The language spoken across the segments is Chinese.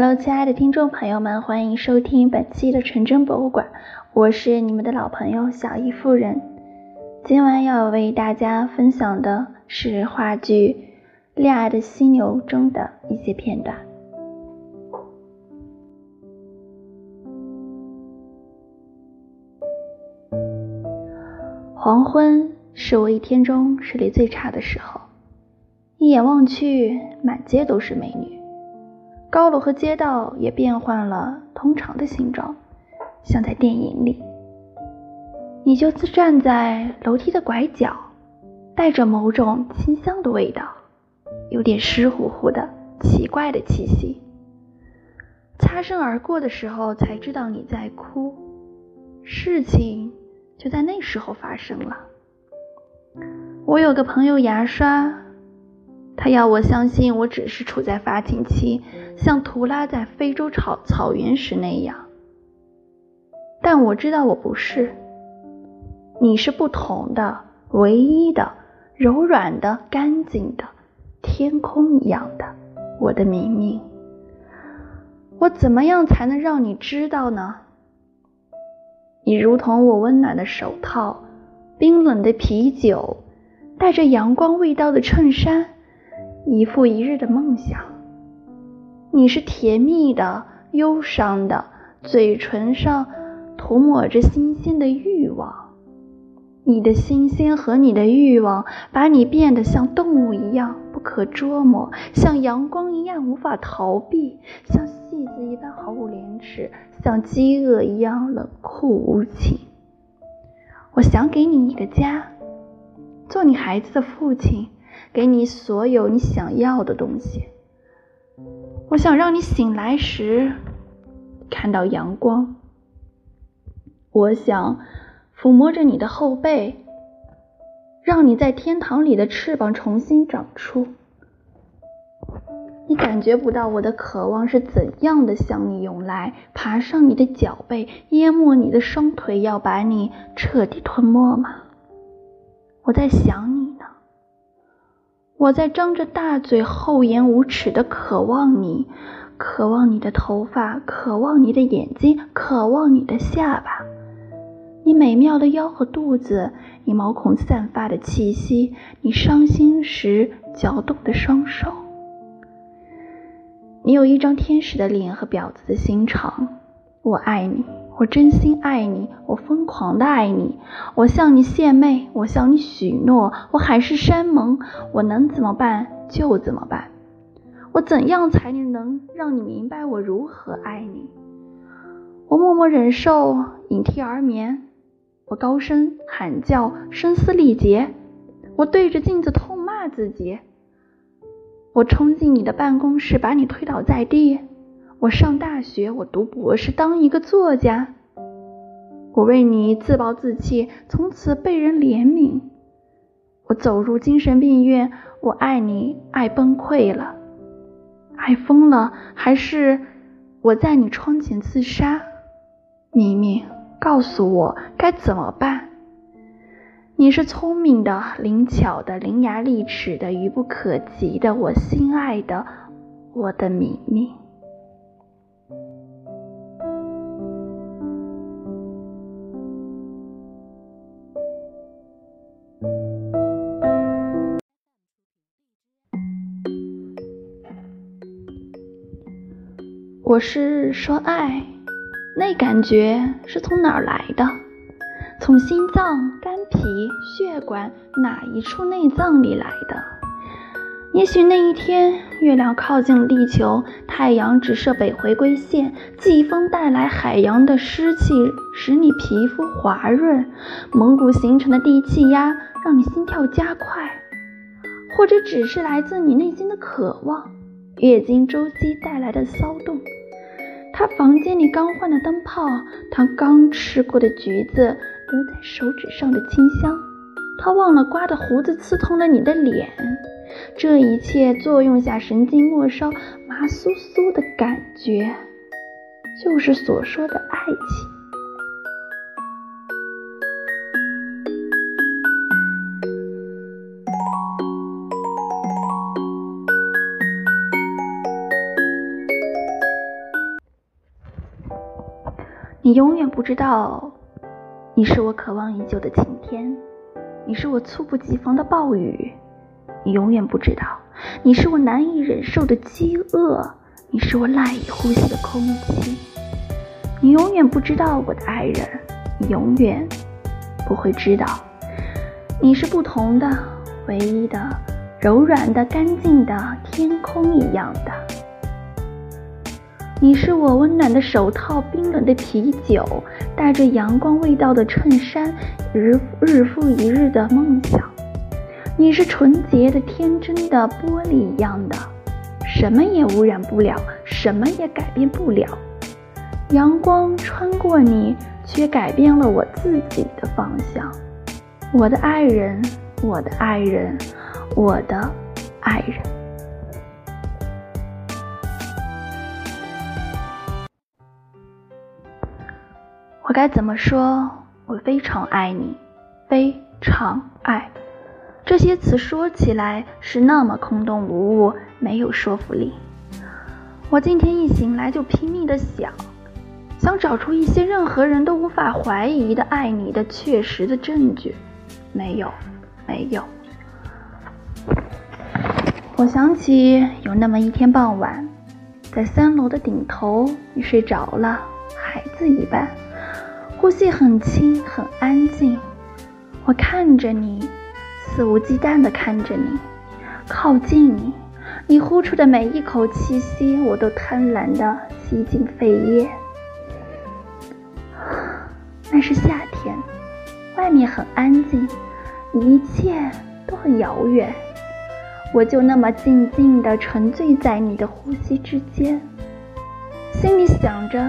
Hello，亲爱的听众朋友们，欢迎收听本期的纯真博物馆，我是你们的老朋友小易夫人。今晚要为大家分享的是话剧《恋爱的犀牛》中的一些片段。黄昏是我一天中视力最差的时候，一眼望去，满街都是美女。高楼和街道也变换了通常的形状，像在电影里。你就自站在楼梯的拐角，带着某种清香的味道，有点湿乎乎的奇怪的气息。擦身而过的时候，才知道你在哭。事情就在那时候发生了。我有个朋友牙刷。他要我相信，我只是处在发情期，像图拉在非洲草草原时那样。但我知道我不是。你是不同的，唯一的，柔软的，干净的，天空一样的，我的明明。我怎么样才能让你知道呢？你如同我温暖的手套，冰冷的啤酒，带着阳光味道的衬衫。一复一日的梦想，你是甜蜜的、忧伤的，嘴唇上涂抹着新鲜的欲望。你的新鲜和你的欲望，把你变得像动物一样不可捉摸，像阳光一样无法逃避，像戏子一般毫无廉耻，像饥饿一样冷酷无情。我想给你一个家，做你孩子的父亲。给你所有你想要的东西。我想让你醒来时看到阳光。我想抚摸着你的后背，让你在天堂里的翅膀重新长出。你感觉不到我的渴望是怎样的向你涌来，爬上你的脚背，淹没你的双腿，要把你彻底吞没吗？我在想你。我在张着大嘴、厚颜无耻的渴望你，渴望你的头发，渴望你的眼睛，渴望你的下巴，你美妙的腰和肚子，你毛孔散发的气息，你伤心时搅动的双手。你有一张天使的脸和婊子的心肠，我爱你。我真心爱你，我疯狂的爱你，我向你献媚，我向你许诺，我海誓山盟，我能怎么办就怎么办。我怎样才能让你明白我如何爱你？我默默忍受，隐涕而眠。我高声喊叫，声嘶力竭。我对着镜子痛骂自己。我冲进你的办公室，把你推倒在地。我上大学，我读博士，当一个作家。我为你自暴自弃，从此被人怜悯。我走入精神病院，我爱你，爱崩溃了，爱疯了，还是我在你窗前自杀？明明，告诉我该怎么办？你是聪明的、灵巧的、伶牙俐齿的、愚不可及的，我心爱的，我的明明。我是说爱，那感觉是从哪儿来的？从心脏、肝脾、血管哪一处内脏里来的？也许那一天，月亮靠近地球，太阳直射北回归线，季风带来海洋的湿气，使你皮肤滑润；蒙古形成的低气压，让你心跳加快，或者只是来自你内心的渴望。月经周期带来的骚动。他房间里刚换的灯泡，他刚吃过的橘子留在手指上的清香，他忘了刮的胡子刺痛了你的脸，这一切作用下神经末梢麻酥酥的感觉，就是所说的爱情。你永远不知道，你是我渴望已久的晴天，你是我猝不及防的暴雨。你永远不知道，你是我难以忍受的饥饿，你是我赖以呼吸的空气。你永远不知道我的爱人，你永远不会知道，你是不同的、唯一的、柔软的、干净的天空一样的。你是我温暖的手套、冰冷的啤酒、带着阳光味道的衬衫、日日复一日的梦想。你是纯洁的、天真的玻璃一样的，什么也污染不了，什么也改变不了。阳光穿过你，却改变了我自己的方向。我的爱人，我的爱人，我的爱人。我该怎么说？我非常爱你，非常爱。这些词说起来是那么空洞无物，没有说服力。我今天一醒来就拼命的想。想找出一些任何人都无法怀疑的爱你的确实的证据，没有，没有。我想起有那么一天傍晚，在三楼的顶头，你睡着了，孩子一般，呼吸很轻，很安静。我看着你，肆无忌惮地看着你，靠近你，你呼出的每一口气息，我都贪婪地吸进肺叶。那是夏天，外面很安静，一切都很遥远。我就那么静静地沉醉在你的呼吸之间，心里想着，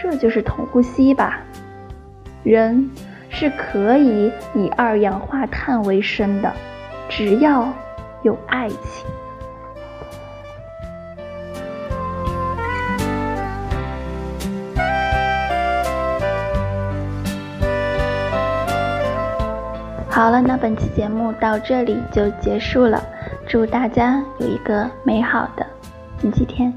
这就是同呼吸吧。人是可以以二氧化碳为生的，只要有爱情。好了，那本期节目到这里就结束了。祝大家有一个美好的星期天。